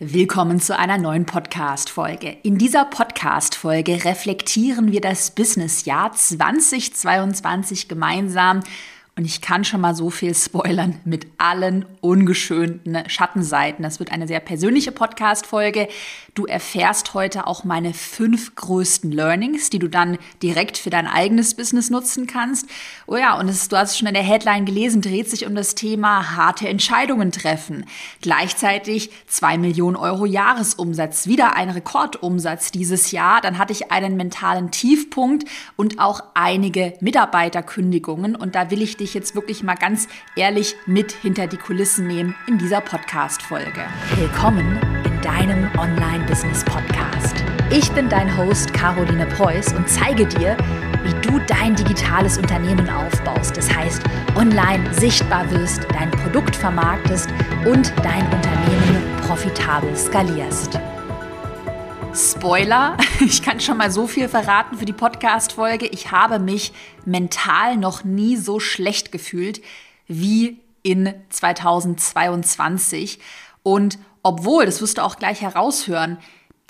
Willkommen zu einer neuen Podcast-Folge. In dieser Podcast-Folge reflektieren wir das Business-Jahr 2022 gemeinsam und ich kann schon mal so viel spoilern mit allen ungeschönten Schattenseiten. Das wird eine sehr persönliche Podcast-Folge. Du erfährst heute auch meine fünf größten Learnings, die du dann direkt für dein eigenes Business nutzen kannst. Oh ja, und es, du hast es schon in der Headline gelesen, dreht sich um das Thema harte Entscheidungen treffen. Gleichzeitig zwei Millionen Euro Jahresumsatz, wieder ein Rekordumsatz dieses Jahr. Dann hatte ich einen mentalen Tiefpunkt und auch einige Mitarbeiterkündigungen. Und da will ich dich jetzt wirklich mal ganz ehrlich mit hinter die Kulissen nehmen in dieser Podcast-Folge. Willkommen in deinem Online-Business-Podcast. Ich bin dein Host Caroline Preuß und zeige dir, wie du dein digitales Unternehmen aufbaust. Das heißt, online sichtbar wirst, dein Produkt vermarktest und dein Unternehmen profitabel skalierst. Spoiler, ich kann schon mal so viel verraten für die Podcast-Folge. Ich habe mich mental noch nie so schlecht gefühlt wie in 2022. Und obwohl, das wirst du auch gleich heraushören,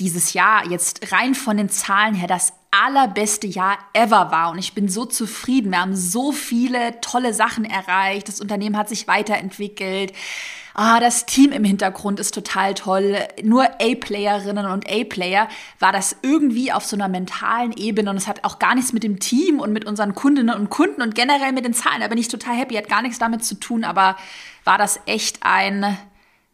dieses Jahr jetzt rein von den Zahlen her das allerbeste Jahr ever war. Und ich bin so zufrieden. Wir haben so viele tolle Sachen erreicht. Das Unternehmen hat sich weiterentwickelt. Ah, das Team im Hintergrund ist total toll. Nur A-Playerinnen und A-Player war das irgendwie auf so einer mentalen Ebene. Und es hat auch gar nichts mit dem Team und mit unseren Kundinnen und Kunden und generell mit den Zahlen. Da bin ich total happy. Hat gar nichts damit zu tun. Aber war das echt ein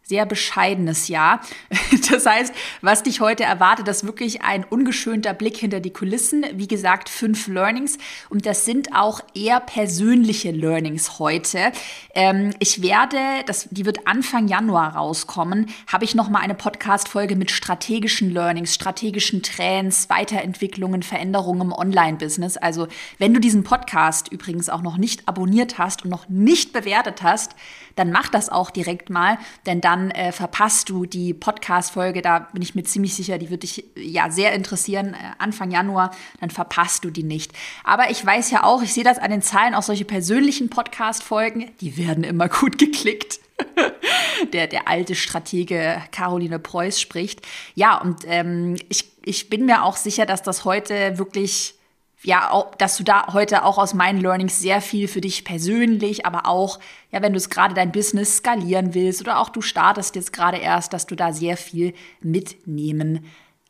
sehr bescheidenes Jahr. Das heißt, was dich heute erwartet, ist wirklich ein ungeschönter Blick hinter die Kulissen. Wie gesagt, fünf Learnings und das sind auch eher persönliche Learnings heute. Ähm, ich werde, das, die wird Anfang Januar rauskommen, habe ich noch mal eine Podcast-Folge mit strategischen Learnings, strategischen Trends, Weiterentwicklungen, Veränderungen im Online-Business. Also, wenn du diesen Podcast übrigens auch noch nicht abonniert hast und noch nicht bewertet hast, dann mach das auch direkt mal, denn dann äh, verpasst du die Podcast-Folge, da bin ich mir ziemlich sicher, die wird dich ja sehr interessieren, äh, Anfang Januar, dann verpasst du die nicht. Aber ich weiß ja auch, ich sehe das an den Zahlen, auch solche persönlichen Podcast-Folgen, die werden immer gut geklickt. der, der alte Stratege Caroline Preuß spricht. Ja, und ähm, ich, ich bin mir auch sicher, dass das heute wirklich ja, dass du da heute auch aus meinen Learnings sehr viel für dich persönlich, aber auch, ja, wenn du es gerade dein Business skalieren willst oder auch du startest jetzt gerade erst, dass du da sehr viel mitnehmen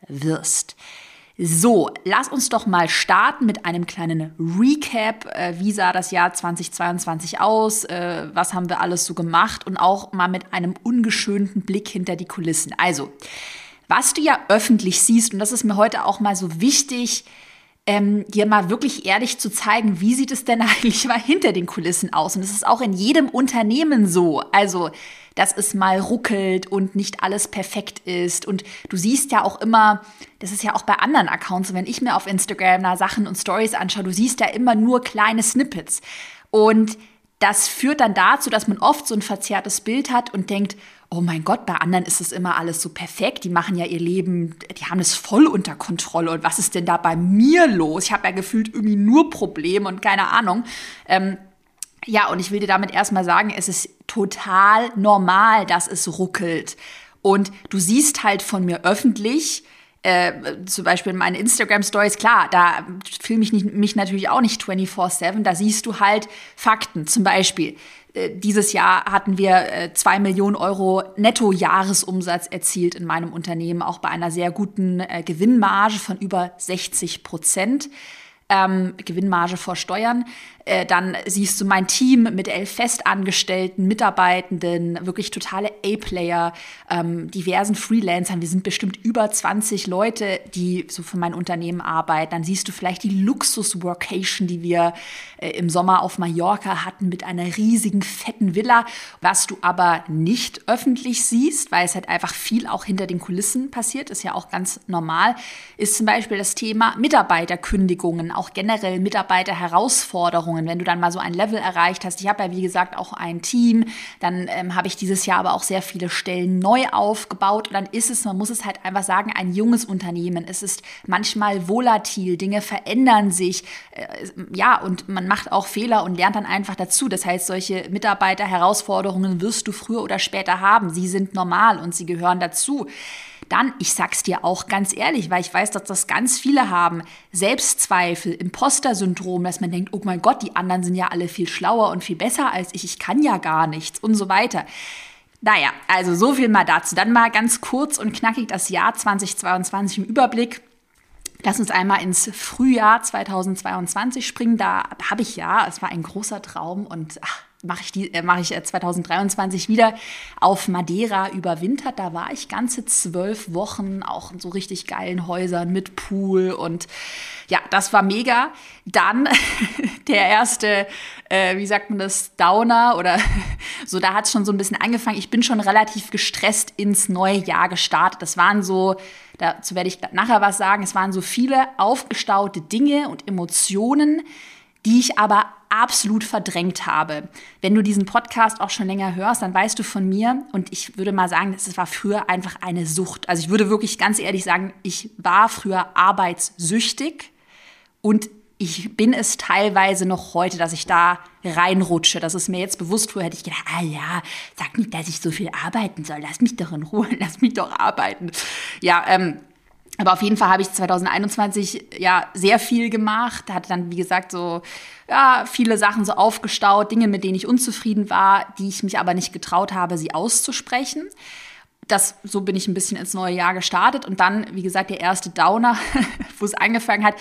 wirst. So, lass uns doch mal starten mit einem kleinen Recap. Äh, wie sah das Jahr 2022 aus? Äh, was haben wir alles so gemacht? Und auch mal mit einem ungeschönten Blick hinter die Kulissen. Also, was du ja öffentlich siehst, und das ist mir heute auch mal so wichtig, ähm, dir mal wirklich ehrlich zu zeigen, wie sieht es denn eigentlich mal hinter den Kulissen aus? Und es ist auch in jedem Unternehmen so. Also, dass es mal ruckelt und nicht alles perfekt ist. Und du siehst ja auch immer, das ist ja auch bei anderen Accounts, wenn ich mir auf Instagram da Sachen und Stories anschaue, du siehst ja immer nur kleine Snippets. Und das führt dann dazu, dass man oft so ein verzerrtes Bild hat und denkt, oh mein Gott, bei anderen ist es immer alles so perfekt. Die machen ja ihr Leben, die haben es voll unter Kontrolle. Und was ist denn da bei mir los? Ich habe ja gefühlt irgendwie nur Probleme und keine Ahnung. Ähm, ja, und ich will dir damit erstmal sagen, es ist total normal, dass es ruckelt. Und du siehst halt von mir öffentlich, äh, zum Beispiel in meinen Instagram-Stories, klar, da filme ich nicht, mich natürlich auch nicht 24-7, da siehst du halt Fakten. Zum Beispiel, dieses Jahr hatten wir äh, zwei Millionen Euro Netto-Jahresumsatz erzielt in meinem Unternehmen, auch bei einer sehr guten äh, Gewinnmarge von über 60 Prozent. Ähm, Gewinnmarge vor Steuern. Äh, dann siehst du mein Team mit elf Festangestellten, Mitarbeitenden, wirklich totale A-Player, ähm, diversen Freelancern. Wir sind bestimmt über 20 Leute, die so für mein Unternehmen arbeiten. Dann siehst du vielleicht die Luxus-Workation, die wir äh, im Sommer auf Mallorca hatten mit einer riesigen, fetten Villa. Was du aber nicht öffentlich siehst, weil es halt einfach viel auch hinter den Kulissen passiert, ist ja auch ganz normal, ist zum Beispiel das Thema Mitarbeiterkündigungen, auch generell Mitarbeiterherausforderungen Herausforderungen, wenn du dann mal so ein Level erreicht hast. Ich habe ja, wie gesagt, auch ein Team. Dann ähm, habe ich dieses Jahr aber auch sehr viele Stellen neu aufgebaut. Und dann ist es, man muss es halt einfach sagen, ein junges Unternehmen. Es ist manchmal volatil, Dinge verändern sich. Äh, ja, und man macht auch Fehler und lernt dann einfach dazu. Das heißt, solche Mitarbeiterherausforderungen wirst du früher oder später haben. Sie sind normal und sie gehören dazu. Dann, ich sag's dir auch ganz ehrlich, weil ich weiß, dass das ganz viele haben, Selbstzweifel, Imposter-Syndrom, dass man denkt, oh mein Gott, die anderen sind ja alle viel schlauer und viel besser als ich, ich kann ja gar nichts und so weiter. Naja, also so viel mal dazu. Dann mal ganz kurz und knackig das Jahr 2022 im Überblick. Lass uns einmal ins Frühjahr 2022 springen. Da habe ich ja, es war ein großer Traum und ach, mache ich, die, äh, mach ich 2023 äh, wieder auf Madeira überwintert. Da war ich ganze zwölf Wochen, auch in so richtig geilen Häusern mit Pool und ja, das war mega. Dann der erste, äh, wie sagt man das, Downer oder so, da hat es schon so ein bisschen angefangen. Ich bin schon relativ gestresst ins neue Jahr gestartet. Das waren so, dazu werde ich nachher was sagen, es waren so viele aufgestaute Dinge und Emotionen, die ich aber absolut verdrängt habe. Wenn du diesen Podcast auch schon länger hörst, dann weißt du von mir und ich würde mal sagen, es war früher einfach eine Sucht. Also ich würde wirklich ganz ehrlich sagen, ich war früher arbeitssüchtig und ich bin es teilweise noch heute, dass ich da reinrutsche. Das ist mir jetzt bewusst. Früher hätte ich gedacht, ah ja, sag nicht, dass ich so viel arbeiten soll. Lass mich doch in Ruhe, lass mich doch arbeiten. Ja, ähm, aber auf jeden Fall habe ich 2021 ja sehr viel gemacht, hatte dann, wie gesagt, so ja, viele Sachen so aufgestaut, Dinge, mit denen ich unzufrieden war, die ich mich aber nicht getraut habe, sie auszusprechen. Das, so bin ich ein bisschen ins neue Jahr gestartet und dann, wie gesagt, der erste Downer, wo es angefangen hat.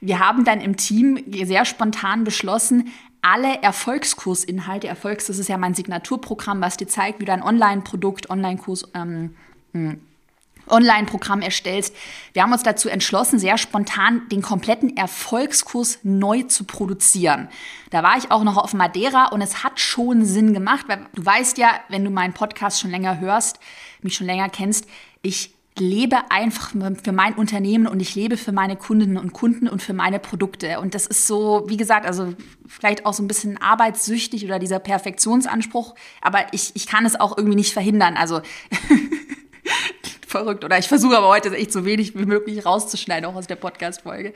Wir haben dann im Team sehr spontan beschlossen, alle Erfolgskursinhalte, Erfolgs, das ist ja mein Signaturprogramm, was dir zeigt, wie du ein Online-Produkt, Online-Kurs ähm, hm, Online-Programm erstellst. Wir haben uns dazu entschlossen, sehr spontan den kompletten Erfolgskurs neu zu produzieren. Da war ich auch noch auf Madeira und es hat schon Sinn gemacht, weil du weißt ja, wenn du meinen Podcast schon länger hörst, mich schon länger kennst, ich lebe einfach für mein Unternehmen und ich lebe für meine Kundinnen und Kunden und für meine Produkte. Und das ist so, wie gesagt, also vielleicht auch so ein bisschen arbeitssüchtig oder dieser Perfektionsanspruch, aber ich, ich kann es auch irgendwie nicht verhindern. Also verrückt. Oder ich versuche aber heute echt so wenig wie möglich rauszuschneiden, auch aus der Podcast-Folge.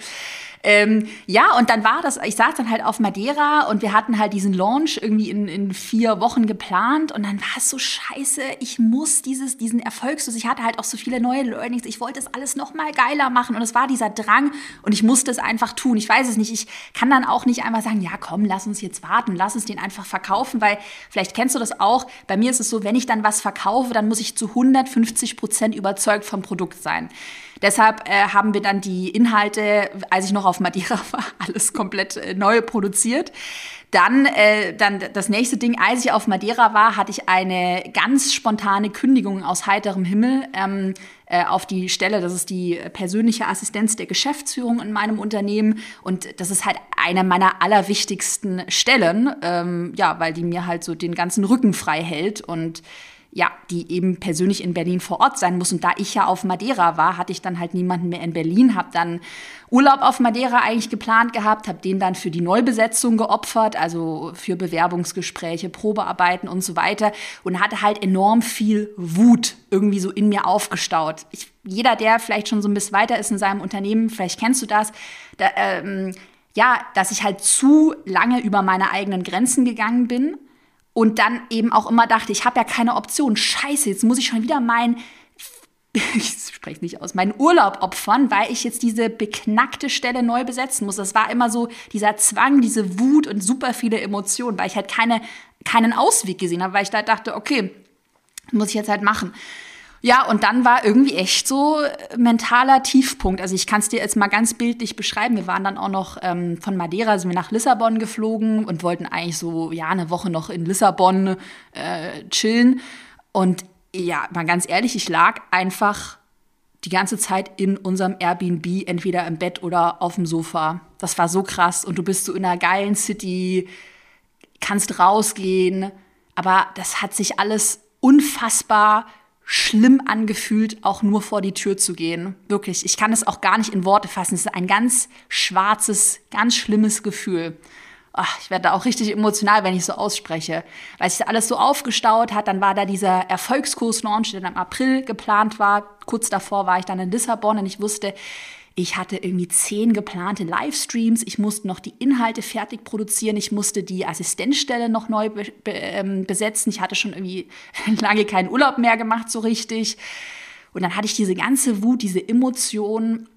Ähm, ja, und dann war das, ich saß dann halt auf Madeira und wir hatten halt diesen Launch irgendwie in, in vier Wochen geplant und dann war es so scheiße, ich muss dieses, diesen Erfolgslos, ich hatte halt auch so viele neue Learnings, ich wollte das alles noch mal geiler machen und es war dieser Drang und ich musste es einfach tun. Ich weiß es nicht, ich kann dann auch nicht einfach sagen, ja komm, lass uns jetzt warten, lass uns den einfach verkaufen, weil vielleicht kennst du das auch, bei mir ist es so, wenn ich dann was verkaufe, dann muss ich zu 150 Prozent überzeugt vom Produkt sein. Deshalb äh, haben wir dann die Inhalte, als ich noch auf Madeira war, alles komplett äh, neu produziert. Dann, äh, dann das nächste Ding, als ich auf Madeira war, hatte ich eine ganz spontane Kündigung aus heiterem Himmel ähm, äh, auf die Stelle. Das ist die persönliche Assistenz der Geschäftsführung in meinem Unternehmen. Und das ist halt eine meiner allerwichtigsten Stellen, ähm, ja, weil die mir halt so den ganzen Rücken frei hält. Und ja, die eben persönlich in Berlin vor Ort sein muss. Und da ich ja auf Madeira war, hatte ich dann halt niemanden mehr in Berlin, habe dann Urlaub auf Madeira eigentlich geplant gehabt, habe den dann für die Neubesetzung geopfert, also für Bewerbungsgespräche, Probearbeiten und so weiter und hatte halt enorm viel Wut irgendwie so in mir aufgestaut. Ich, jeder, der vielleicht schon so ein bisschen weiter ist in seinem Unternehmen, vielleicht kennst du das, da, ähm, ja, dass ich halt zu lange über meine eigenen Grenzen gegangen bin und dann eben auch immer dachte, ich habe ja keine Option. Scheiße, jetzt muss ich schon wieder mein, ich spreche nicht aus, meinen Urlaub opfern, weil ich jetzt diese beknackte Stelle neu besetzen muss. Das war immer so dieser Zwang, diese Wut und super viele Emotionen, weil ich halt keine, keinen Ausweg gesehen habe, weil ich da dachte, okay, muss ich jetzt halt machen. Ja, und dann war irgendwie echt so mentaler Tiefpunkt. Also ich kann es dir jetzt mal ganz bildlich beschreiben. Wir waren dann auch noch ähm, von Madeira sind wir nach Lissabon geflogen und wollten eigentlich so ja eine Woche noch in Lissabon äh, chillen. Und ja, mal ganz ehrlich, ich lag einfach die ganze Zeit in unserem Airbnb, entweder im Bett oder auf dem Sofa. Das war so krass. Und du bist so in einer geilen City, kannst rausgehen. Aber das hat sich alles unfassbar schlimm angefühlt, auch nur vor die Tür zu gehen. Wirklich, ich kann es auch gar nicht in Worte fassen. Es ist ein ganz schwarzes, ganz schlimmes Gefühl. ach, ich werde da auch richtig emotional, wenn ich so ausspreche, weil sich alles so aufgestaut hat. Dann war da dieser Erfolgskurs-Launch, der dann im April geplant war. Kurz davor war ich dann in Lissabon und ich wusste, ich hatte irgendwie zehn geplante Livestreams. Ich musste noch die Inhalte fertig produzieren. Ich musste die Assistenzstelle noch neu be be ähm, besetzen. Ich hatte schon irgendwie lange keinen Urlaub mehr gemacht, so richtig. Und dann hatte ich diese ganze Wut, diese Emotionen.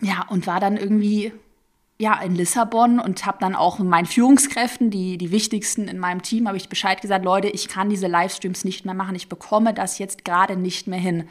Ja, und war dann irgendwie ja, in Lissabon und habe dann auch meinen Führungskräften, die, die wichtigsten in meinem Team, habe ich Bescheid gesagt, Leute, ich kann diese Livestreams nicht mehr machen, ich bekomme das jetzt gerade nicht mehr hin.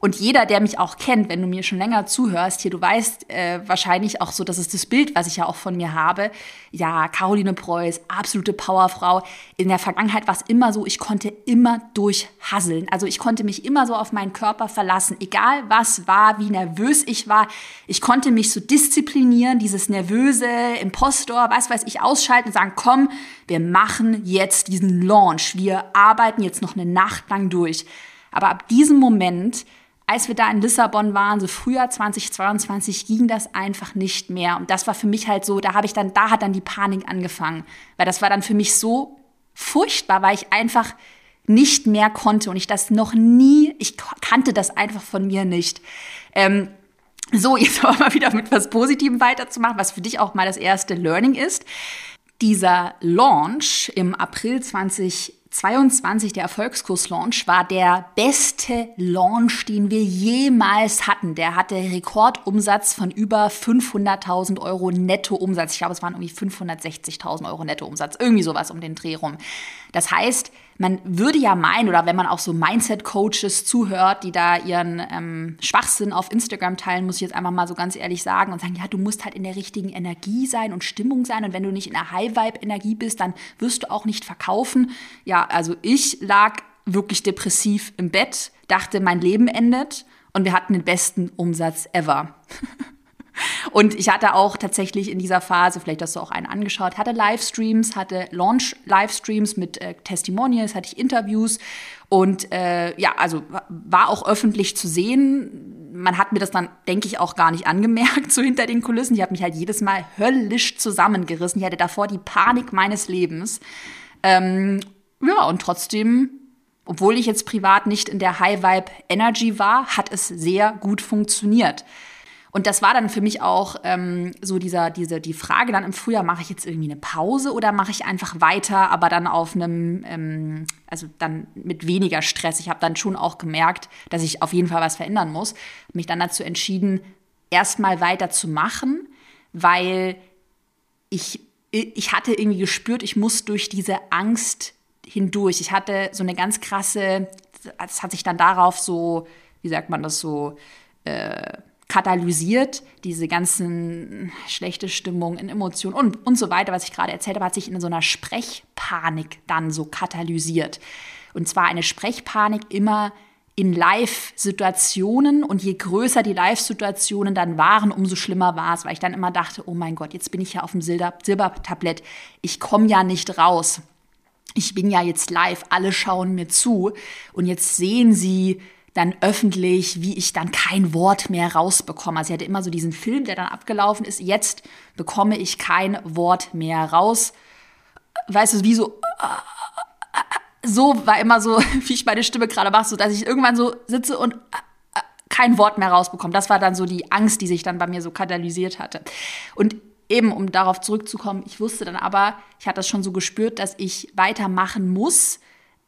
Und jeder, der mich auch kennt, wenn du mir schon länger zuhörst, hier, du weißt äh, wahrscheinlich auch so, das ist das Bild, was ich ja auch von mir habe. Ja, Caroline Preuß, absolute Powerfrau. In der Vergangenheit war es immer so, ich konnte immer durchhasseln. Also ich konnte mich immer so auf meinen Körper verlassen, egal was war, wie nervös ich war. Ich konnte mich so disziplinieren, dieses nervöse Impostor, was weiß ich, ausschalten und sagen, komm, wir machen jetzt diesen Launch. Wir arbeiten jetzt noch eine Nacht lang durch. Aber ab diesem Moment als wir da in Lissabon waren, so Frühjahr 2022, ging das einfach nicht mehr. Und das war für mich halt so, da habe ich dann, da hat dann die Panik angefangen. Weil das war dann für mich so furchtbar, weil ich einfach nicht mehr konnte und ich das noch nie, ich kannte das einfach von mir nicht. Ähm, so, jetzt aber mal wieder mit was Positivem weiterzumachen, was für dich auch mal das erste Learning ist. Dieser Launch im April 2022 22, der Erfolgskurs-Launch, war der beste Launch, den wir jemals hatten. Der hatte Rekordumsatz von über 500.000 Euro Nettoumsatz. Ich glaube, es waren irgendwie 560.000 Euro Nettoumsatz. Irgendwie sowas um den Dreh rum. Das heißt, man würde ja meinen, oder wenn man auch so Mindset-Coaches zuhört, die da ihren ähm, Schwachsinn auf Instagram teilen, muss ich jetzt einfach mal so ganz ehrlich sagen und sagen, ja, du musst halt in der richtigen Energie sein und Stimmung sein. Und wenn du nicht in der High-Vibe-Energie bist, dann wirst du auch nicht verkaufen. Ja, also ich lag wirklich depressiv im Bett, dachte, mein Leben endet und wir hatten den besten Umsatz ever. Und ich hatte auch tatsächlich in dieser Phase, vielleicht hast du auch einen angeschaut, hatte Livestreams, hatte Launch-Livestreams mit äh, Testimonials, hatte ich Interviews und äh, ja, also war auch öffentlich zu sehen. Man hat mir das dann, denke ich, auch gar nicht angemerkt, so hinter den Kulissen. Ich habe mich halt jedes Mal höllisch zusammengerissen. Ich hatte davor die Panik meines Lebens. Ähm, ja, und trotzdem obwohl ich jetzt privat nicht in der High Vibe Energy war, hat es sehr gut funktioniert. Und das war dann für mich auch ähm, so dieser, diese, die Frage dann im Frühjahr, mache ich jetzt irgendwie eine Pause oder mache ich einfach weiter, aber dann auf einem, ähm, also dann mit weniger Stress. Ich habe dann schon auch gemerkt, dass ich auf jeden Fall was verändern muss. Mich dann dazu entschieden, erstmal weiter zu machen, weil ich, ich hatte irgendwie gespürt, ich muss durch diese Angst hindurch. Ich hatte so eine ganz krasse, das hat sich dann darauf so, wie sagt man das so, äh, katalysiert, diese ganzen schlechte Stimmung in Emotionen und, und so weiter, was ich gerade erzählt habe, hat sich in so einer Sprechpanik dann so katalysiert. Und zwar eine Sprechpanik immer in Live-Situationen und je größer die Live-Situationen dann waren, umso schlimmer war es, weil ich dann immer dachte, oh mein Gott, jetzt bin ich ja auf dem Silber Silbertablett, ich komme ja nicht raus. Ich bin ja jetzt live, alle schauen mir zu und jetzt sehen sie, dann öffentlich, wie ich dann kein Wort mehr rausbekomme. Also ich hatte immer so diesen Film, der dann abgelaufen ist. Jetzt bekomme ich kein Wort mehr raus. Weißt du, wie so so war immer so, wie ich meine Stimme gerade mache, so dass ich irgendwann so sitze und kein Wort mehr rausbekomme. Das war dann so die Angst, die sich dann bei mir so katalysiert hatte. Und eben, um darauf zurückzukommen, ich wusste dann aber, ich hatte das schon so gespürt, dass ich weitermachen muss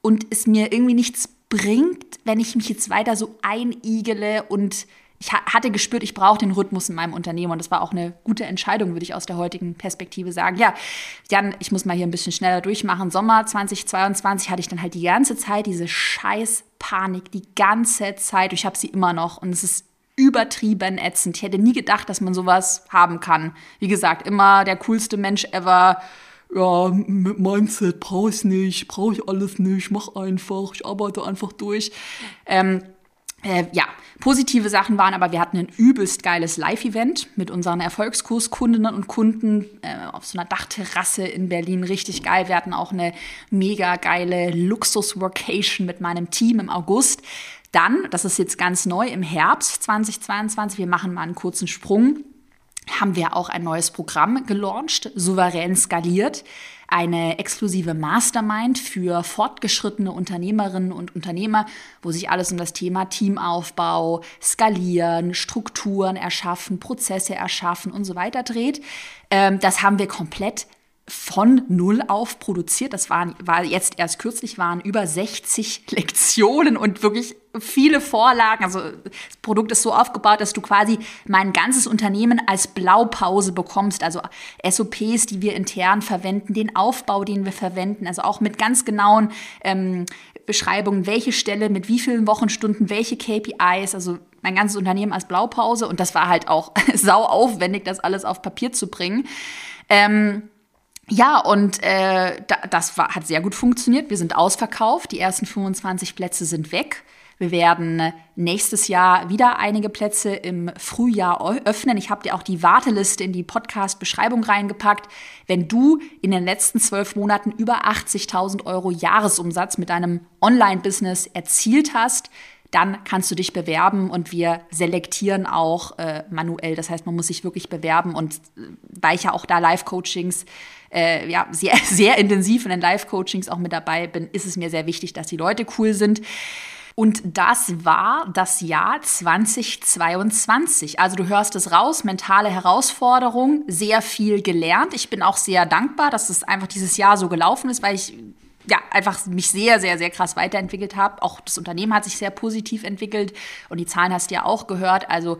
und es mir irgendwie nichts bringt, wenn ich mich jetzt weiter so einigele und ich hatte gespürt, ich brauche den Rhythmus in meinem Unternehmen und das war auch eine gute Entscheidung, würde ich aus der heutigen Perspektive sagen. Ja, Jan, ich muss mal hier ein bisschen schneller durchmachen. Sommer 2022 hatte ich dann halt die ganze Zeit diese scheiß Panik, die ganze Zeit. Ich habe sie immer noch und es ist übertrieben ätzend. Ich hätte nie gedacht, dass man sowas haben kann. Wie gesagt, immer der coolste Mensch ever ja, mit Mindset brauche ich nicht, brauche ich alles nicht, mach einfach, ich arbeite einfach durch. Ähm, äh, ja, positive Sachen waren aber, wir hatten ein übelst geiles Live-Event mit unseren Erfolgskurskundinnen und Kunden äh, auf so einer Dachterrasse in Berlin. Richtig geil. Wir hatten auch eine mega geile Luxus-Workation mit meinem Team im August. Dann, das ist jetzt ganz neu, im Herbst 2022, wir machen mal einen kurzen Sprung haben wir auch ein neues Programm gelauncht, souverän skaliert eine exklusive Mastermind für fortgeschrittene Unternehmerinnen und Unternehmer, wo sich alles um das Thema Teamaufbau, Skalieren, Strukturen erschaffen, Prozesse erschaffen und so weiter dreht. Ähm, das haben wir komplett von null auf produziert. Das waren, war jetzt erst kürzlich, waren über 60 Lektionen und wirklich viele Vorlagen. Also das Produkt ist so aufgebaut, dass du quasi mein ganzes Unternehmen als Blaupause bekommst. Also SOPs, die wir intern verwenden, den Aufbau, den wir verwenden. Also auch mit ganz genauen ähm, Beschreibungen, welche Stelle mit wie vielen Wochenstunden, welche KPIs. Also mein ganzes Unternehmen als Blaupause. Und das war halt auch sau aufwendig, das alles auf Papier zu bringen. Ähm, ja, und äh, das war, hat sehr gut funktioniert. Wir sind ausverkauft. Die ersten 25 Plätze sind weg. Wir werden nächstes Jahr wieder einige Plätze im Frühjahr öffnen. Ich habe dir auch die Warteliste in die Podcast-Beschreibung reingepackt. Wenn du in den letzten zwölf Monaten über 80.000 Euro Jahresumsatz mit deinem Online-Business erzielt hast, dann kannst du dich bewerben und wir selektieren auch äh, manuell. Das heißt, man muss sich wirklich bewerben und äh, weil ich ja auch da Live-Coachings äh, ja, sehr, sehr intensiv in den Live-Coachings auch mit dabei bin, ist es mir sehr wichtig, dass die Leute cool sind. Und das war das Jahr 2022. Also du hörst es raus, mentale Herausforderung, sehr viel gelernt. Ich bin auch sehr dankbar, dass es einfach dieses Jahr so gelaufen ist, weil ich ja, einfach mich sehr, sehr, sehr krass weiterentwickelt habe. Auch das Unternehmen hat sich sehr positiv entwickelt und die Zahlen hast du ja auch gehört. Also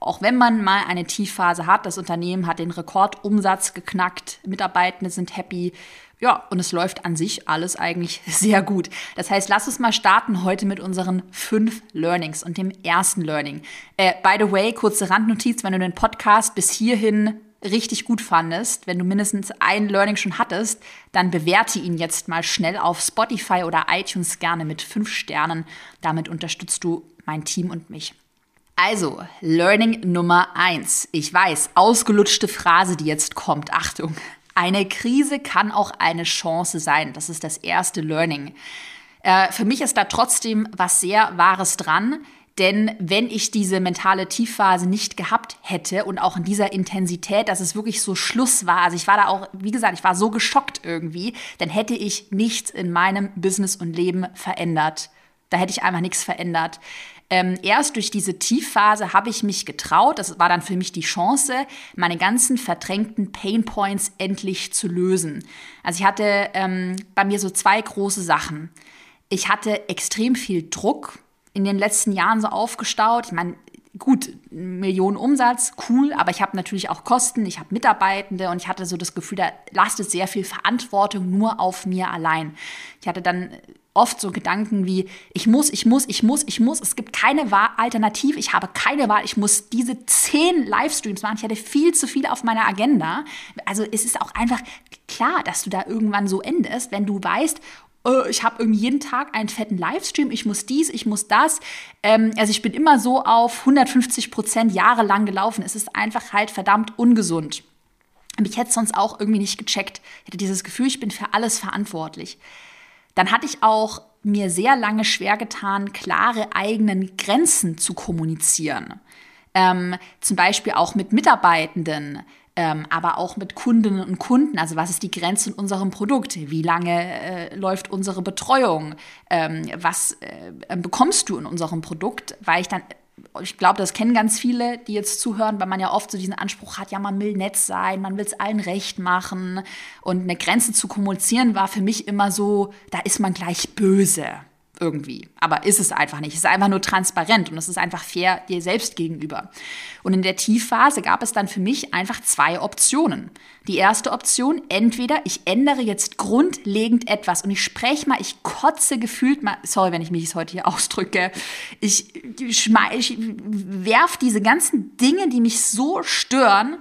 auch wenn man mal eine Tiefphase hat, das Unternehmen hat den Rekordumsatz geknackt, Mitarbeitende sind happy. Ja, und es läuft an sich alles eigentlich sehr gut. Das heißt, lass uns mal starten heute mit unseren fünf Learnings und dem ersten Learning. Äh, by the way, kurze Randnotiz, wenn du den Podcast bis hierhin richtig gut fandest, wenn du mindestens ein Learning schon hattest, dann bewerte ihn jetzt mal schnell auf Spotify oder iTunes gerne mit fünf Sternen. Damit unterstützt du mein Team und mich. Also, Learning Nummer eins. Ich weiß, ausgelutschte Phrase, die jetzt kommt. Achtung. Eine Krise kann auch eine Chance sein. Das ist das erste Learning. Äh, für mich ist da trotzdem was sehr Wahres dran. Denn wenn ich diese mentale Tiefphase nicht gehabt hätte und auch in dieser Intensität, dass es wirklich so Schluss war, also ich war da auch, wie gesagt, ich war so geschockt irgendwie, dann hätte ich nichts in meinem Business und Leben verändert. Da hätte ich einfach nichts verändert. Ähm, erst durch diese Tiefphase habe ich mich getraut, das war dann für mich die Chance, meine ganzen verdrängten Pain Points endlich zu lösen. Also ich hatte ähm, bei mir so zwei große Sachen. Ich hatte extrem viel Druck in den letzten Jahren so aufgestaut. Ich meine, gut, Millionen Umsatz, cool, aber ich habe natürlich auch Kosten, ich habe Mitarbeitende und ich hatte so das Gefühl, da lastet sehr viel Verantwortung nur auf mir allein. Ich hatte dann oft so Gedanken wie, ich muss, ich muss, ich muss, ich muss, es gibt keine Alternative, ich habe keine Wahl, ich muss diese zehn Livestreams machen, ich hatte viel zu viel auf meiner Agenda. Also es ist auch einfach klar, dass du da irgendwann so endest, wenn du weißt, ich habe irgendwie jeden Tag einen fetten Livestream, ich muss dies, ich muss das. Ähm, also ich bin immer so auf 150 Prozent jahrelang gelaufen. Es ist einfach halt verdammt ungesund. Und ich hätte sonst auch irgendwie nicht gecheckt. Ich hatte dieses Gefühl, ich bin für alles verantwortlich. Dann hatte ich auch mir sehr lange schwer getan, klare eigenen Grenzen zu kommunizieren. Ähm, zum Beispiel auch mit Mitarbeitenden ähm, aber auch mit Kundinnen und Kunden. Also was ist die Grenze in unserem Produkt? Wie lange äh, läuft unsere Betreuung? Ähm, was äh, bekommst du in unserem Produkt? Weil ich dann ich glaube, das kennen ganz viele, die jetzt zuhören, weil man ja oft so diesen Anspruch hat, ja, man will nett sein, man will es allen recht machen. Und eine Grenze zu kommunizieren war für mich immer so, da ist man gleich böse irgendwie. Aber ist es einfach nicht. Es ist einfach nur transparent und es ist einfach fair dir selbst gegenüber. Und in der Tiefphase gab es dann für mich einfach zwei Optionen. Die erste Option, entweder ich ändere jetzt grundlegend etwas und ich spreche mal, ich kotze gefühlt mal, sorry, wenn ich mich heute hier ausdrücke, ich, ich, ich diese ganzen Dinge, die mich so stören,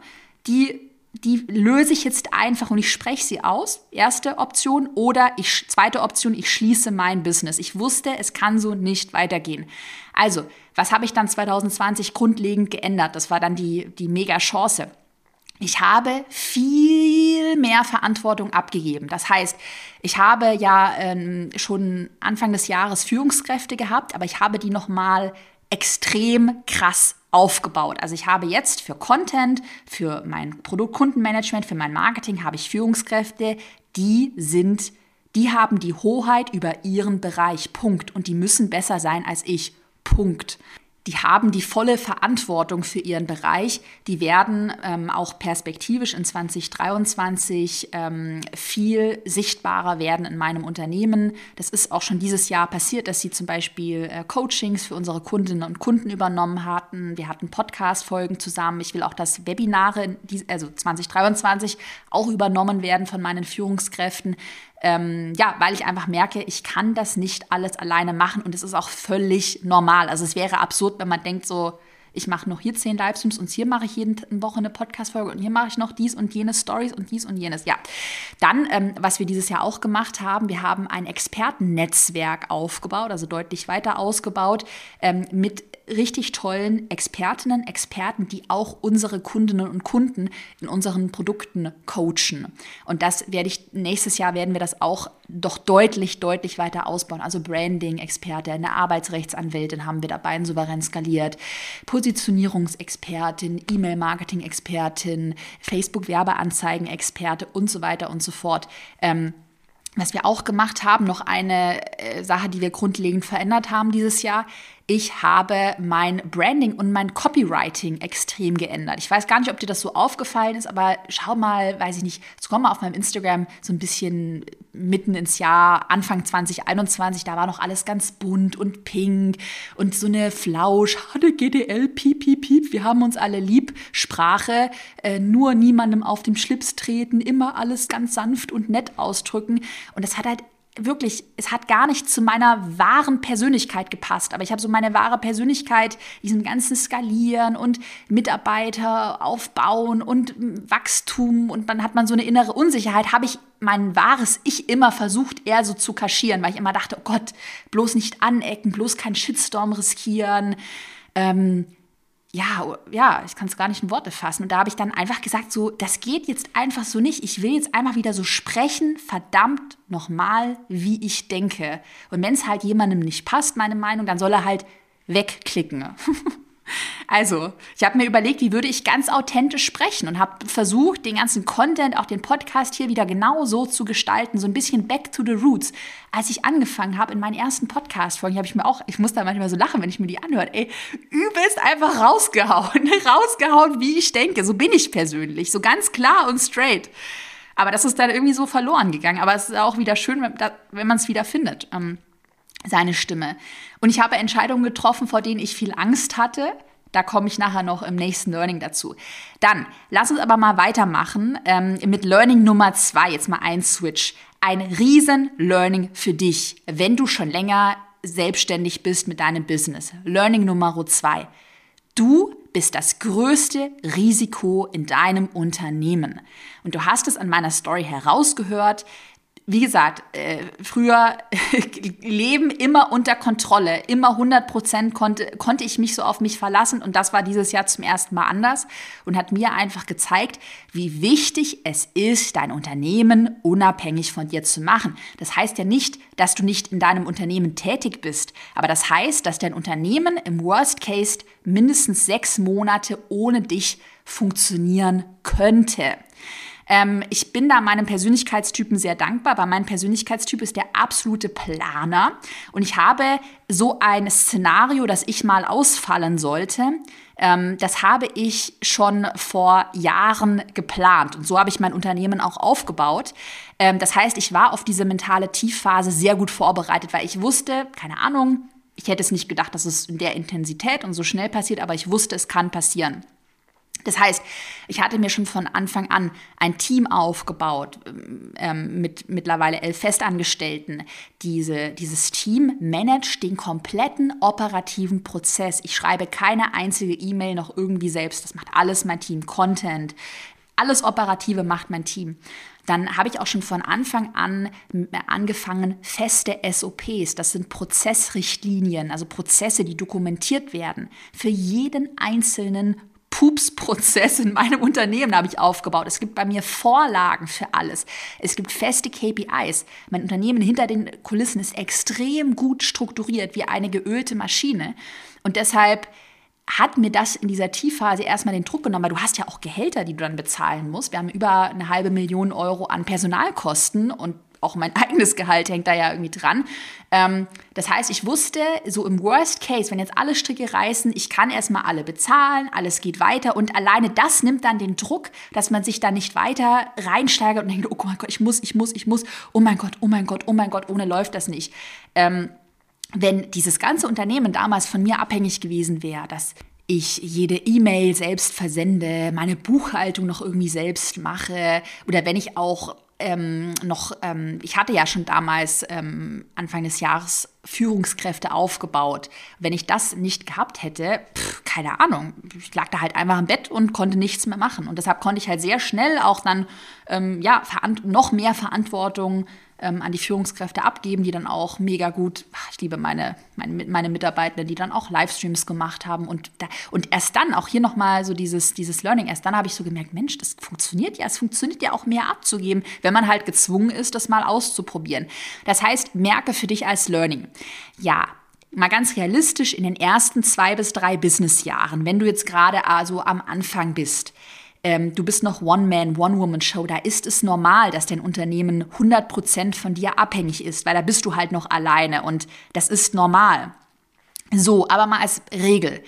die die löse ich jetzt einfach und ich spreche sie aus. Erste Option. Oder ich, zweite Option, ich schließe mein Business. Ich wusste, es kann so nicht weitergehen. Also, was habe ich dann 2020 grundlegend geändert? Das war dann die, die mega Chance. Ich habe viel mehr Verantwortung abgegeben. Das heißt, ich habe ja ähm, schon Anfang des Jahres Führungskräfte gehabt, aber ich habe die nochmal extrem krass aufgebaut. Also ich habe jetzt für Content, für mein Produktkundenmanagement, für mein Marketing habe ich Führungskräfte, die sind, die haben die Hoheit über ihren Bereich. Punkt. Und die müssen besser sein als ich. Punkt die haben die volle Verantwortung für ihren Bereich. Die werden ähm, auch perspektivisch in 2023 ähm, viel sichtbarer werden in meinem Unternehmen. Das ist auch schon dieses Jahr passiert, dass sie zum Beispiel äh, Coachings für unsere Kundinnen und Kunden übernommen hatten. Wir hatten Podcast-Folgen zusammen. Ich will auch, dass Webinare, also 2023, auch übernommen werden von meinen Führungskräften. Ähm, ja, weil ich einfach merke, ich kann das nicht alles alleine machen und es ist auch völlig normal. Also es wäre absurd, wenn man denkt so, ich mache noch hier zehn Livestreams und hier mache ich jede Woche eine Podcast-Folge und hier mache ich noch dies und jenes Stories und dies und jenes. Ja, dann, ähm, was wir dieses Jahr auch gemacht haben, wir haben ein Expertennetzwerk aufgebaut, also deutlich weiter ausgebaut, ähm, mit richtig tollen Expertinnen, Experten, die auch unsere Kundinnen und Kunden in unseren Produkten coachen. Und das werde ich, nächstes Jahr werden wir das auch doch deutlich, deutlich weiter ausbauen. Also Branding-Experte, eine Arbeitsrechtsanwältin haben wir dabei ein souverän skaliert, Positionierungsexpertin, E-Mail-Marketing-Expertin, Facebook-Werbeanzeigen-Experte und so weiter und so fort. Ähm, was wir auch gemacht haben, noch eine äh, Sache, die wir grundlegend verändert haben dieses Jahr, ich habe mein Branding und mein Copywriting extrem geändert. Ich weiß gar nicht, ob dir das so aufgefallen ist, aber schau mal, weiß ich nicht, komm mal auf meinem Instagram so ein bisschen mitten ins Jahr, Anfang 2021, da war noch alles ganz bunt und pink und so eine Flausch, eine GDL, piep, piep, piep, wir haben uns alle lieb, Sprache, äh, nur niemandem auf dem Schlips treten, immer alles ganz sanft und nett ausdrücken und das hat halt wirklich, es hat gar nicht zu meiner wahren Persönlichkeit gepasst. Aber ich habe so meine wahre Persönlichkeit, diesen ganzen Skalieren und Mitarbeiter aufbauen und Wachstum und dann hat man so eine innere Unsicherheit, habe ich mein wahres Ich immer versucht, eher so zu kaschieren, weil ich immer dachte, oh Gott, bloß nicht anecken, bloß keinen Shitstorm riskieren. Ähm, ja, ja, ich kann es gar nicht in Worte fassen. Und da habe ich dann einfach gesagt, so, das geht jetzt einfach so nicht. Ich will jetzt einfach wieder so sprechen, verdammt nochmal, wie ich denke. Und wenn es halt jemandem nicht passt, meine Meinung, dann soll er halt wegklicken. Also, ich habe mir überlegt, wie würde ich ganz authentisch sprechen und habe versucht, den ganzen Content, auch den Podcast hier wieder genau so zu gestalten, so ein bisschen back to the roots. Als ich angefangen habe in meinen ersten Podcast-Folgen, habe ich mir auch, ich muss da manchmal so lachen, wenn ich mir die anhöre, ey, übelst einfach rausgehauen, rausgehauen, wie ich denke. So bin ich persönlich, so ganz klar und straight. Aber das ist dann irgendwie so verloren gegangen. Aber es ist auch wieder schön, wenn, man es wieder findet. Ähm, seine Stimme. Und ich habe Entscheidungen getroffen, vor denen ich viel Angst hatte. Da komme ich nachher noch im nächsten Learning dazu. Dann, lass uns aber mal weitermachen ähm, mit Learning Nummer zwei. Jetzt mal ein Switch. Ein riesen Learning für dich, wenn du schon länger selbstständig bist mit deinem Business. Learning Nummer zwei. Du bist das größte Risiko in deinem Unternehmen. Und du hast es an meiner Story herausgehört wie gesagt, äh, früher Leben immer unter Kontrolle, immer 100 Prozent konnte, konnte ich mich so auf mich verlassen und das war dieses Jahr zum ersten Mal anders und hat mir einfach gezeigt, wie wichtig es ist, dein Unternehmen unabhängig von dir zu machen. Das heißt ja nicht, dass du nicht in deinem Unternehmen tätig bist, aber das heißt, dass dein Unternehmen im Worst Case mindestens sechs Monate ohne dich funktionieren könnte. Ähm, ich bin da meinem Persönlichkeitstypen sehr dankbar, weil mein Persönlichkeitstyp ist der absolute Planer. Und ich habe so ein Szenario, dass ich mal ausfallen sollte. Ähm, das habe ich schon vor Jahren geplant. Und so habe ich mein Unternehmen auch aufgebaut. Ähm, das heißt, ich war auf diese mentale Tiefphase sehr gut vorbereitet, weil ich wusste, keine Ahnung, ich hätte es nicht gedacht, dass es in der Intensität und so schnell passiert, aber ich wusste, es kann passieren. Das heißt, ich hatte mir schon von Anfang an ein Team aufgebaut ähm, mit mittlerweile elf Festangestellten. Diese, dieses Team managt den kompletten operativen Prozess. Ich schreibe keine einzige E-Mail noch irgendwie selbst. Das macht alles mein Team. Content, alles Operative macht mein Team. Dann habe ich auch schon von Anfang an angefangen, feste SOPs, das sind Prozessrichtlinien, also Prozesse, die dokumentiert werden, für jeden einzelnen Pupsprozess in meinem Unternehmen habe ich aufgebaut. Es gibt bei mir Vorlagen für alles. Es gibt feste KPIs. Mein Unternehmen hinter den Kulissen ist extrem gut strukturiert, wie eine geölte Maschine. Und deshalb hat mir das in dieser Tiefphase erstmal den Druck genommen, weil du hast ja auch Gehälter, die du dann bezahlen musst. Wir haben über eine halbe Million Euro an Personalkosten und auch mein eigenes Gehalt hängt da ja irgendwie dran. Ähm, das heißt, ich wusste, so im Worst Case, wenn jetzt alle Stricke reißen, ich kann erstmal alle bezahlen, alles geht weiter und alleine das nimmt dann den Druck, dass man sich da nicht weiter reinsteigert und denkt, oh mein Gott, ich muss, ich muss, ich muss, oh mein Gott, oh mein Gott, oh mein Gott, ohne läuft das nicht. Ähm, wenn dieses ganze Unternehmen damals von mir abhängig gewesen wäre, dass ich jede E-Mail selbst versende, meine Buchhaltung noch irgendwie selbst mache oder wenn ich auch ähm, noch, ähm, ich hatte ja schon damals ähm, Anfang des Jahres Führungskräfte aufgebaut. Wenn ich das nicht gehabt hätte, pff, keine Ahnung, ich lag da halt einfach im Bett und konnte nichts mehr machen. Und deshalb konnte ich halt sehr schnell auch dann ähm, ja, noch mehr Verantwortung ähm, an die Führungskräfte abgeben, die dann auch mega gut, ich liebe meine, meine, meine Mitarbeitenden, die dann auch Livestreams gemacht haben und, da, und erst dann, auch hier nochmal so dieses, dieses Learning, erst dann habe ich so gemerkt, Mensch, das funktioniert ja, es funktioniert ja auch mehr abzugeben, wenn man halt gezwungen ist, das mal auszuprobieren. Das heißt, merke für dich als Learning. Ja, mal ganz realistisch in den ersten zwei bis drei Businessjahren, wenn du jetzt gerade also am Anfang bist, ähm, du bist noch One-Man, One-Woman-Show, da ist es normal, dass dein Unternehmen 100% von dir abhängig ist, weil da bist du halt noch alleine und das ist normal. So, aber mal als Regel.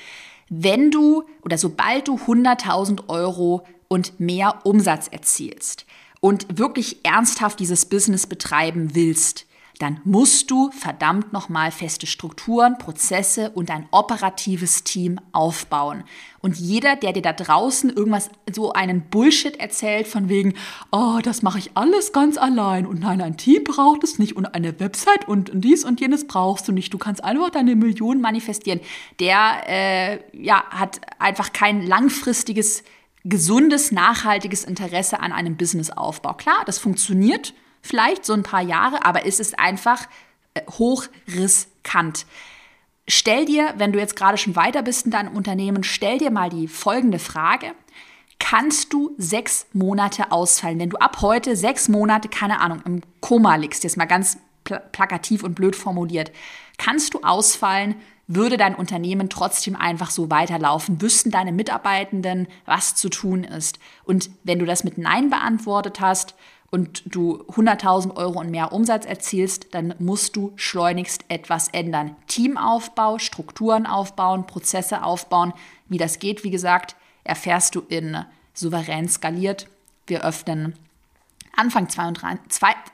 Wenn du oder sobald du 100.000 Euro und mehr Umsatz erzielst und wirklich ernsthaft dieses Business betreiben willst, dann musst du verdammt nochmal feste Strukturen, Prozesse und ein operatives Team aufbauen. Und jeder, der dir da draußen irgendwas, so einen Bullshit erzählt von wegen, oh, das mache ich alles ganz allein und nein, ein Team braucht es nicht und eine Website und dies und jenes brauchst du nicht. Du kannst einfach deine Millionen manifestieren. Der, äh, ja, hat einfach kein langfristiges gesundes, nachhaltiges Interesse an einem Businessaufbau. Klar, das funktioniert vielleicht so ein paar Jahre, aber es ist einfach äh, hochriskant. Stell dir, wenn du jetzt gerade schon weiter bist in deinem Unternehmen, stell dir mal die folgende Frage. Kannst du sechs Monate ausfallen? Wenn du ab heute sechs Monate, keine Ahnung, im Koma liegst, jetzt mal ganz pl plakativ und blöd formuliert, kannst du ausfallen, würde dein Unternehmen trotzdem einfach so weiterlaufen? Wüssten deine Mitarbeitenden, was zu tun ist? Und wenn du das mit Nein beantwortet hast, und du 100.000 Euro und mehr Umsatz erzielst, dann musst du schleunigst etwas ändern. Teamaufbau, Strukturen aufbauen, Prozesse aufbauen. Wie das geht, wie gesagt, erfährst du in Souverän skaliert. Wir öffnen Anfang, 22,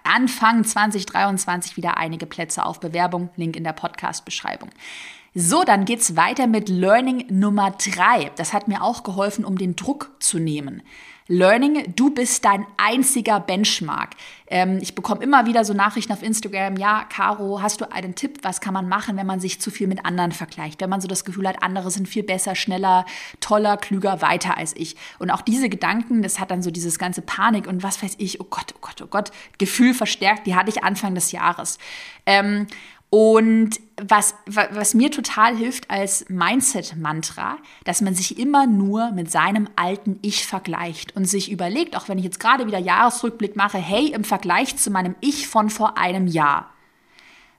Anfang 2023 wieder einige Plätze auf Bewerbung. Link in der Podcast-Beschreibung. So, dann geht's weiter mit Learning Nummer drei. Das hat mir auch geholfen, um den Druck zu nehmen. Learning, du bist dein einziger Benchmark. Ähm, ich bekomme immer wieder so Nachrichten auf Instagram, ja, Caro, hast du einen Tipp, was kann man machen, wenn man sich zu viel mit anderen vergleicht? Wenn man so das Gefühl hat, andere sind viel besser, schneller, toller, klüger, weiter als ich. Und auch diese Gedanken, das hat dann so dieses ganze Panik und was weiß ich, oh Gott, oh Gott, oh Gott, Gefühl verstärkt, die hatte ich Anfang des Jahres. Ähm, und was, was mir total hilft als Mindset-Mantra, dass man sich immer nur mit seinem alten Ich vergleicht und sich überlegt, auch wenn ich jetzt gerade wieder Jahresrückblick mache, hey, im Vergleich zu meinem Ich von vor einem Jahr,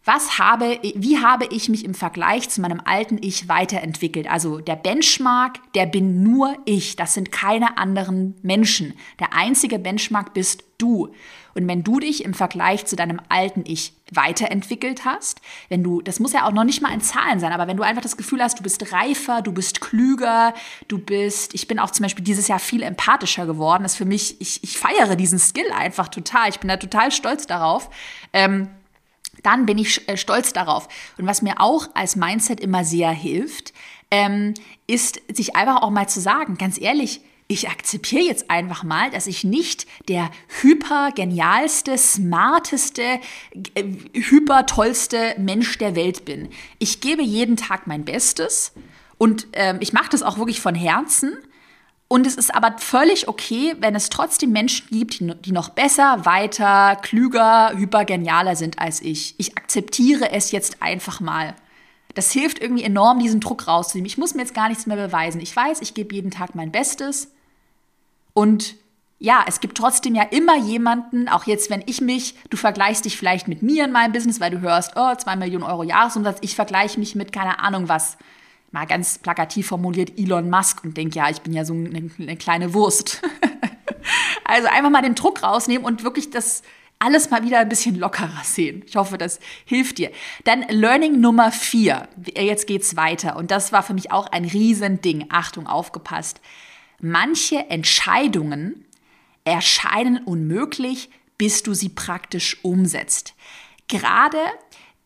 was habe, wie habe ich mich im Vergleich zu meinem alten Ich weiterentwickelt? Also der Benchmark, der bin nur ich. Das sind keine anderen Menschen. Der einzige Benchmark bist du. Und wenn du dich im Vergleich zu deinem alten Ich weiterentwickelt hast, wenn du, das muss ja auch noch nicht mal in Zahlen sein, aber wenn du einfach das Gefühl hast, du bist reifer, du bist klüger, du bist, ich bin auch zum Beispiel dieses Jahr viel empathischer geworden, das ist für mich, ich, ich feiere diesen Skill einfach total, ich bin da total stolz darauf. Ähm, dann bin ich äh, stolz darauf. Und was mir auch als Mindset immer sehr hilft, ähm, ist, sich einfach auch mal zu sagen, ganz ehrlich, ich akzeptiere jetzt einfach mal, dass ich nicht der hypergenialste, smarteste, äh, hypertollste Mensch der Welt bin. Ich gebe jeden Tag mein Bestes und ähm, ich mache das auch wirklich von Herzen. Und es ist aber völlig okay, wenn es trotzdem Menschen gibt, die noch besser, weiter, klüger, hypergenialer sind als ich. Ich akzeptiere es jetzt einfach mal. Das hilft irgendwie enorm, diesen Druck rauszunehmen. Ich muss mir jetzt gar nichts mehr beweisen. Ich weiß, ich gebe jeden Tag mein Bestes. Und ja, es gibt trotzdem ja immer jemanden, auch jetzt, wenn ich mich, du vergleichst dich vielleicht mit mir in meinem Business, weil du hörst, oh, zwei Millionen Euro Jahresumsatz, ich vergleiche mich mit keine Ahnung was, mal ganz plakativ formuliert, Elon Musk und denke, ja, ich bin ja so eine, eine kleine Wurst. also einfach mal den Druck rausnehmen und wirklich das alles mal wieder ein bisschen lockerer sehen. Ich hoffe, das hilft dir. Dann Learning Nummer vier. Jetzt geht's weiter. Und das war für mich auch ein Riesending. Achtung, aufgepasst. Manche Entscheidungen erscheinen unmöglich, bis du sie praktisch umsetzt. Gerade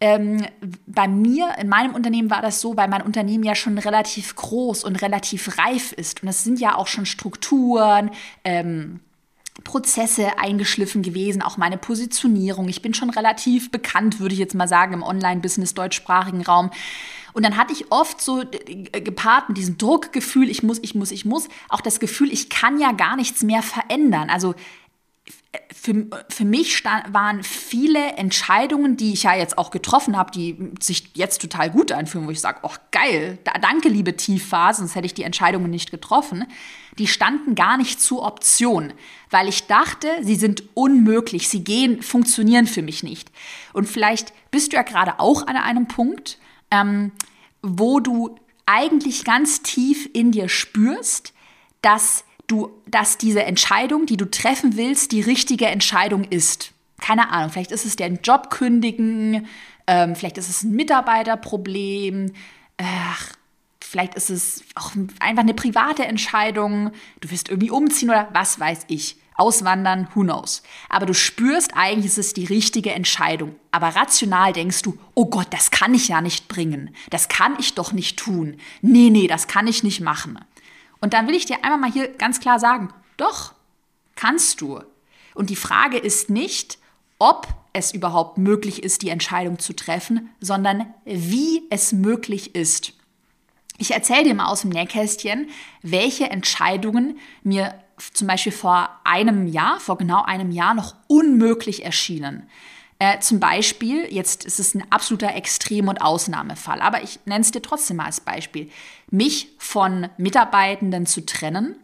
ähm, bei mir, in meinem Unternehmen war das so, weil mein Unternehmen ja schon relativ groß und relativ reif ist. Und es sind ja auch schon Strukturen, ähm, Prozesse eingeschliffen gewesen, auch meine Positionierung. Ich bin schon relativ bekannt, würde ich jetzt mal sagen, im Online-Business deutschsprachigen Raum. Und dann hatte ich oft so äh, gepaart mit diesem Druckgefühl, ich muss, ich muss, ich muss, auch das Gefühl, ich kann ja gar nichts mehr verändern. Also für, für mich stand, waren viele Entscheidungen, die ich ja jetzt auch getroffen habe, die sich jetzt total gut anfühlen, wo ich sage, oh geil, da, danke liebe Tiefphase, sonst hätte ich die Entscheidungen nicht getroffen, die standen gar nicht zur Option, weil ich dachte, sie sind unmöglich, sie gehen, funktionieren für mich nicht. Und vielleicht bist du ja gerade auch an einem Punkt, ähm, wo du eigentlich ganz tief in dir spürst, dass du, dass diese Entscheidung, die du treffen willst, die richtige Entscheidung ist. Keine Ahnung, vielleicht ist es den Job kündigen, ähm, vielleicht ist es ein Mitarbeiterproblem, ach, vielleicht ist es auch einfach eine private Entscheidung, du wirst irgendwie umziehen oder was weiß ich. Auswandern, who knows. Aber du spürst, eigentlich ist es die richtige Entscheidung. Aber rational denkst du, oh Gott, das kann ich ja nicht bringen. Das kann ich doch nicht tun. Nee, nee, das kann ich nicht machen. Und dann will ich dir einmal mal hier ganz klar sagen, doch, kannst du. Und die Frage ist nicht, ob es überhaupt möglich ist, die Entscheidung zu treffen, sondern wie es möglich ist. Ich erzähle dir mal aus dem Nähkästchen, welche Entscheidungen mir zum Beispiel vor einem Jahr, vor genau einem Jahr noch unmöglich erschienen. Äh, zum Beispiel, jetzt ist es ein absoluter Extrem- und Ausnahmefall, aber ich nenne es dir trotzdem mal als Beispiel, mich von Mitarbeitenden zu trennen,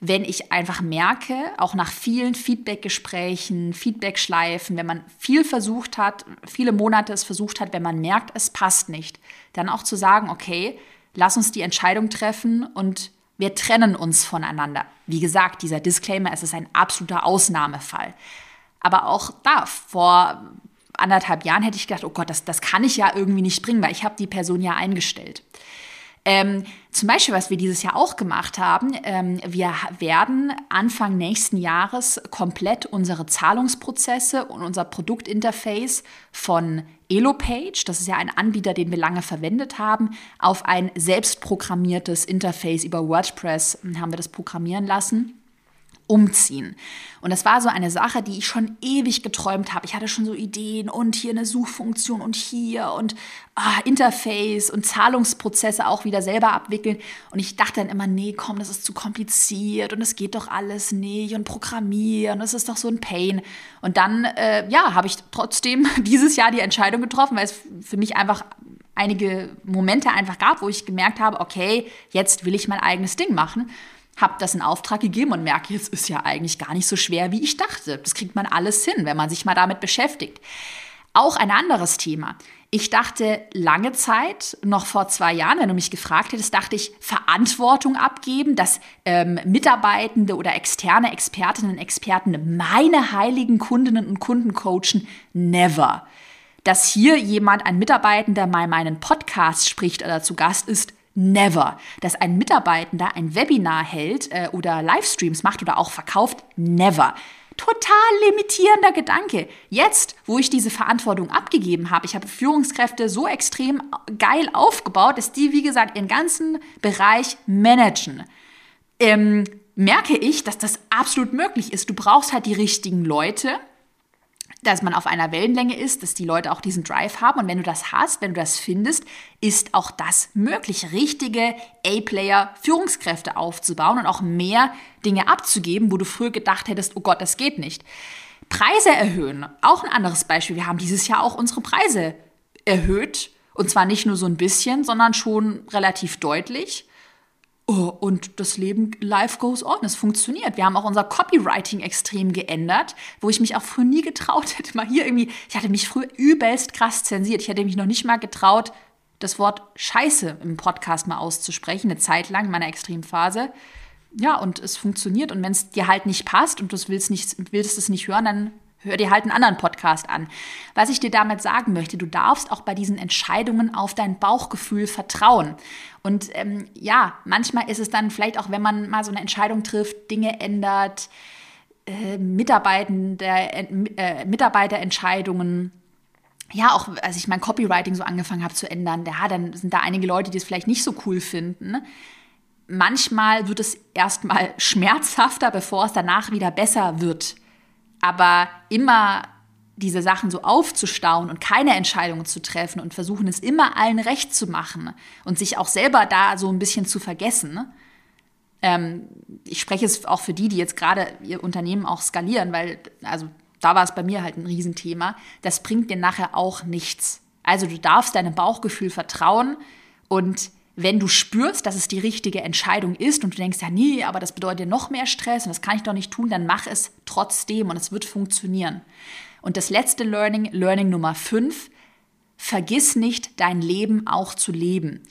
wenn ich einfach merke, auch nach vielen Feedbackgesprächen, Feedbackschleifen, wenn man viel versucht hat, viele Monate es versucht hat, wenn man merkt, es passt nicht, dann auch zu sagen, okay, lass uns die Entscheidung treffen und wir trennen uns voneinander. Wie gesagt, dieser Disclaimer, es ist ein absoluter Ausnahmefall. Aber auch da, vor anderthalb Jahren hätte ich gedacht, oh Gott, das, das kann ich ja irgendwie nicht bringen, weil ich habe die Person ja eingestellt. Ähm, zum Beispiel, was wir dieses Jahr auch gemacht haben, ähm, wir werden Anfang nächsten Jahres komplett unsere Zahlungsprozesse und unser Produktinterface von Elopage, das ist ja ein Anbieter, den wir lange verwendet haben, auf ein selbstprogrammiertes Interface über WordPress haben wir das programmieren lassen umziehen. Und das war so eine Sache, die ich schon ewig geträumt habe. Ich hatte schon so Ideen und hier eine Suchfunktion und hier und ah, Interface und Zahlungsprozesse auch wieder selber abwickeln. Und ich dachte dann immer, nee, komm, das ist zu kompliziert und es geht doch alles nicht und programmieren, das ist doch so ein Pain. Und dann, äh, ja, habe ich trotzdem dieses Jahr die Entscheidung getroffen, weil es für mich einfach einige Momente einfach gab, wo ich gemerkt habe, okay, jetzt will ich mein eigenes Ding machen habe das in Auftrag gegeben und merke, jetzt ist ja eigentlich gar nicht so schwer, wie ich dachte. Das kriegt man alles hin, wenn man sich mal damit beschäftigt. Auch ein anderes Thema. Ich dachte lange Zeit, noch vor zwei Jahren, wenn du mich gefragt hättest, dachte ich, Verantwortung abgeben, dass ähm, Mitarbeitende oder externe Expertinnen und Experten meine heiligen Kundinnen und Kunden coachen, never. Dass hier jemand, ein Mitarbeitender, mal meinen Podcast spricht oder zu Gast ist, Never. Dass ein Mitarbeitender ein Webinar hält äh, oder Livestreams macht oder auch verkauft, never. Total limitierender Gedanke. Jetzt, wo ich diese Verantwortung abgegeben habe, ich habe Führungskräfte so extrem geil aufgebaut, dass die, wie gesagt, ihren ganzen Bereich managen. Ähm, merke ich, dass das absolut möglich ist. Du brauchst halt die richtigen Leute, dass man auf einer Wellenlänge ist, dass die Leute auch diesen Drive haben. Und wenn du das hast, wenn du das findest, ist auch das möglich, richtige A-Player-Führungskräfte aufzubauen und auch mehr Dinge abzugeben, wo du früher gedacht hättest, oh Gott, das geht nicht. Preise erhöhen, auch ein anderes Beispiel. Wir haben dieses Jahr auch unsere Preise erhöht. Und zwar nicht nur so ein bisschen, sondern schon relativ deutlich. Oh, und das Leben, life goes on, es funktioniert. Wir haben auch unser Copywriting extrem geändert, wo ich mich auch früher nie getraut hätte, mal hier irgendwie, ich hatte mich früher übelst krass zensiert. Ich hätte mich noch nicht mal getraut, das Wort Scheiße im Podcast mal auszusprechen, eine Zeit lang in meiner Extremphase. Ja, und es funktioniert. Und wenn es dir halt nicht passt und du willst, willst es nicht hören, dann hör dir halt einen anderen Podcast an. Was ich dir damit sagen möchte, du darfst auch bei diesen Entscheidungen auf dein Bauchgefühl vertrauen. Und ähm, ja, manchmal ist es dann vielleicht auch, wenn man mal so eine Entscheidung trifft, Dinge ändert, äh, Mitarbeitende, äh, Mitarbeiterentscheidungen, ja, auch als ich mein Copywriting so angefangen habe zu ändern, ja, dann sind da einige Leute, die es vielleicht nicht so cool finden. Manchmal wird es erstmal schmerzhafter, bevor es danach wieder besser wird. Aber immer diese Sachen so aufzustauen und keine Entscheidungen zu treffen und versuchen es immer allen recht zu machen und sich auch selber da so ein bisschen zu vergessen. Ähm, ich spreche es auch für die, die jetzt gerade ihr Unternehmen auch skalieren, weil, also da war es bei mir halt ein Riesenthema. Das bringt dir nachher auch nichts. Also du darfst deinem Bauchgefühl vertrauen und wenn du spürst, dass es die richtige Entscheidung ist und du denkst, ja, nee, aber das bedeutet ja noch mehr Stress und das kann ich doch nicht tun, dann mach es trotzdem und es wird funktionieren. Und das letzte Learning, Learning Nummer 5, vergiss nicht, dein Leben auch zu leben.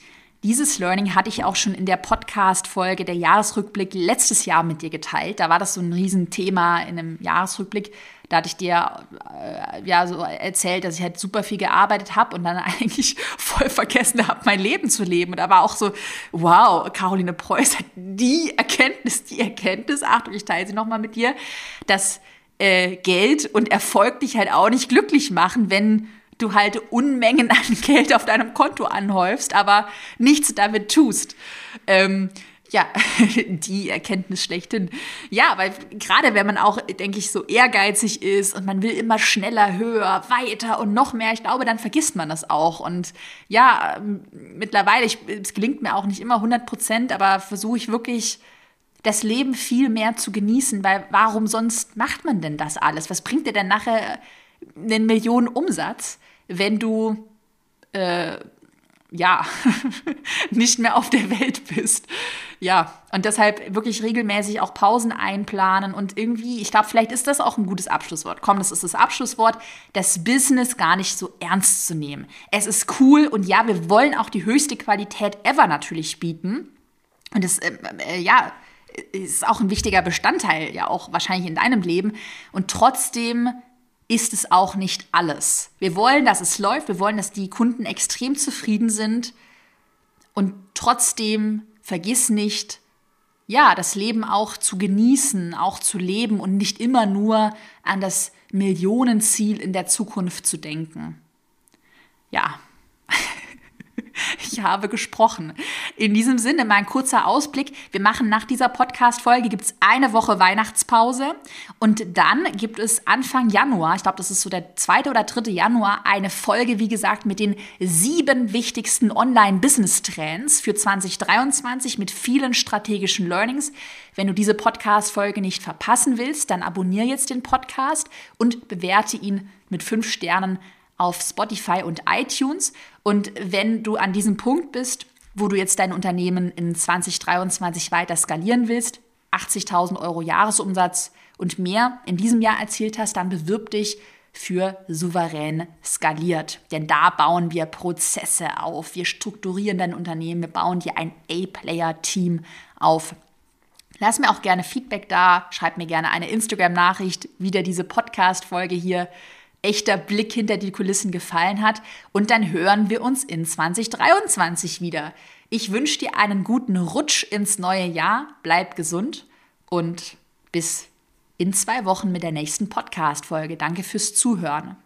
Dieses Learning hatte ich auch schon in der Podcast-Folge der Jahresrückblick letztes Jahr mit dir geteilt. Da war das so ein Riesenthema in einem Jahresrückblick. Da hatte ich dir äh, ja so erzählt, dass ich halt super viel gearbeitet habe und dann eigentlich voll vergessen habe, mein Leben zu leben. Und da war auch so, wow, Caroline Preuß hat die Erkenntnis, die Erkenntnis, Achtung, ich teile sie nochmal mit dir, dass äh, Geld und Erfolg dich halt auch nicht glücklich machen, wenn du halt Unmengen an Geld auf deinem Konto anhäufst, aber nichts damit tust. Ähm, ja, die Erkenntnis schlechthin. Ja, weil gerade wenn man auch, denke ich, so ehrgeizig ist und man will immer schneller, höher, weiter und noch mehr, ich glaube, dann vergisst man das auch. Und ja, mittlerweile, ich, es gelingt mir auch nicht immer 100 Prozent, aber versuche ich wirklich, das Leben viel mehr zu genießen, weil warum sonst macht man denn das alles? Was bringt dir denn nachher einen Millionen Umsatz, wenn du äh, ja, nicht mehr auf der Welt bist. Ja, und deshalb wirklich regelmäßig auch Pausen einplanen und irgendwie, ich glaube, vielleicht ist das auch ein gutes Abschlusswort. Komm, das ist das Abschlusswort, das Business gar nicht so ernst zu nehmen. Es ist cool und ja, wir wollen auch die höchste Qualität ever natürlich bieten. Und das, äh, äh, ja, ist auch ein wichtiger Bestandteil, ja auch wahrscheinlich in deinem Leben. Und trotzdem ist es auch nicht alles. Wir wollen, dass es läuft, wir wollen, dass die Kunden extrem zufrieden sind und trotzdem vergiss nicht, ja, das Leben auch zu genießen, auch zu leben und nicht immer nur an das Millionenziel in der Zukunft zu denken. Ja, ich habe gesprochen. In diesem Sinne mal ein kurzer Ausblick. Wir machen nach dieser Podcast-Folge gibt es eine Woche Weihnachtspause und dann gibt es Anfang Januar, ich glaube, das ist so der zweite oder dritte Januar, eine Folge, wie gesagt, mit den sieben wichtigsten Online-Business-Trends für 2023 mit vielen strategischen Learnings. Wenn du diese Podcast-Folge nicht verpassen willst, dann abonniere jetzt den Podcast und bewerte ihn mit fünf Sternen auf Spotify und iTunes. Und wenn du an diesem Punkt bist, wo du jetzt dein Unternehmen in 2023 weiter skalieren willst, 80.000 Euro Jahresumsatz und mehr in diesem Jahr erzielt hast, dann bewirb dich für souverän skaliert. Denn da bauen wir Prozesse auf, wir strukturieren dein Unternehmen, wir bauen dir ein A-Player-Team auf. Lass mir auch gerne Feedback da, schreib mir gerne eine Instagram-Nachricht, wie dir diese Podcast-Folge hier echter Blick hinter die Kulissen gefallen hat. Und dann hören wir uns in 2023 wieder. Ich wünsche dir einen guten Rutsch ins neue Jahr. Bleib gesund und bis in zwei Wochen mit der nächsten Podcast-Folge. Danke fürs Zuhören.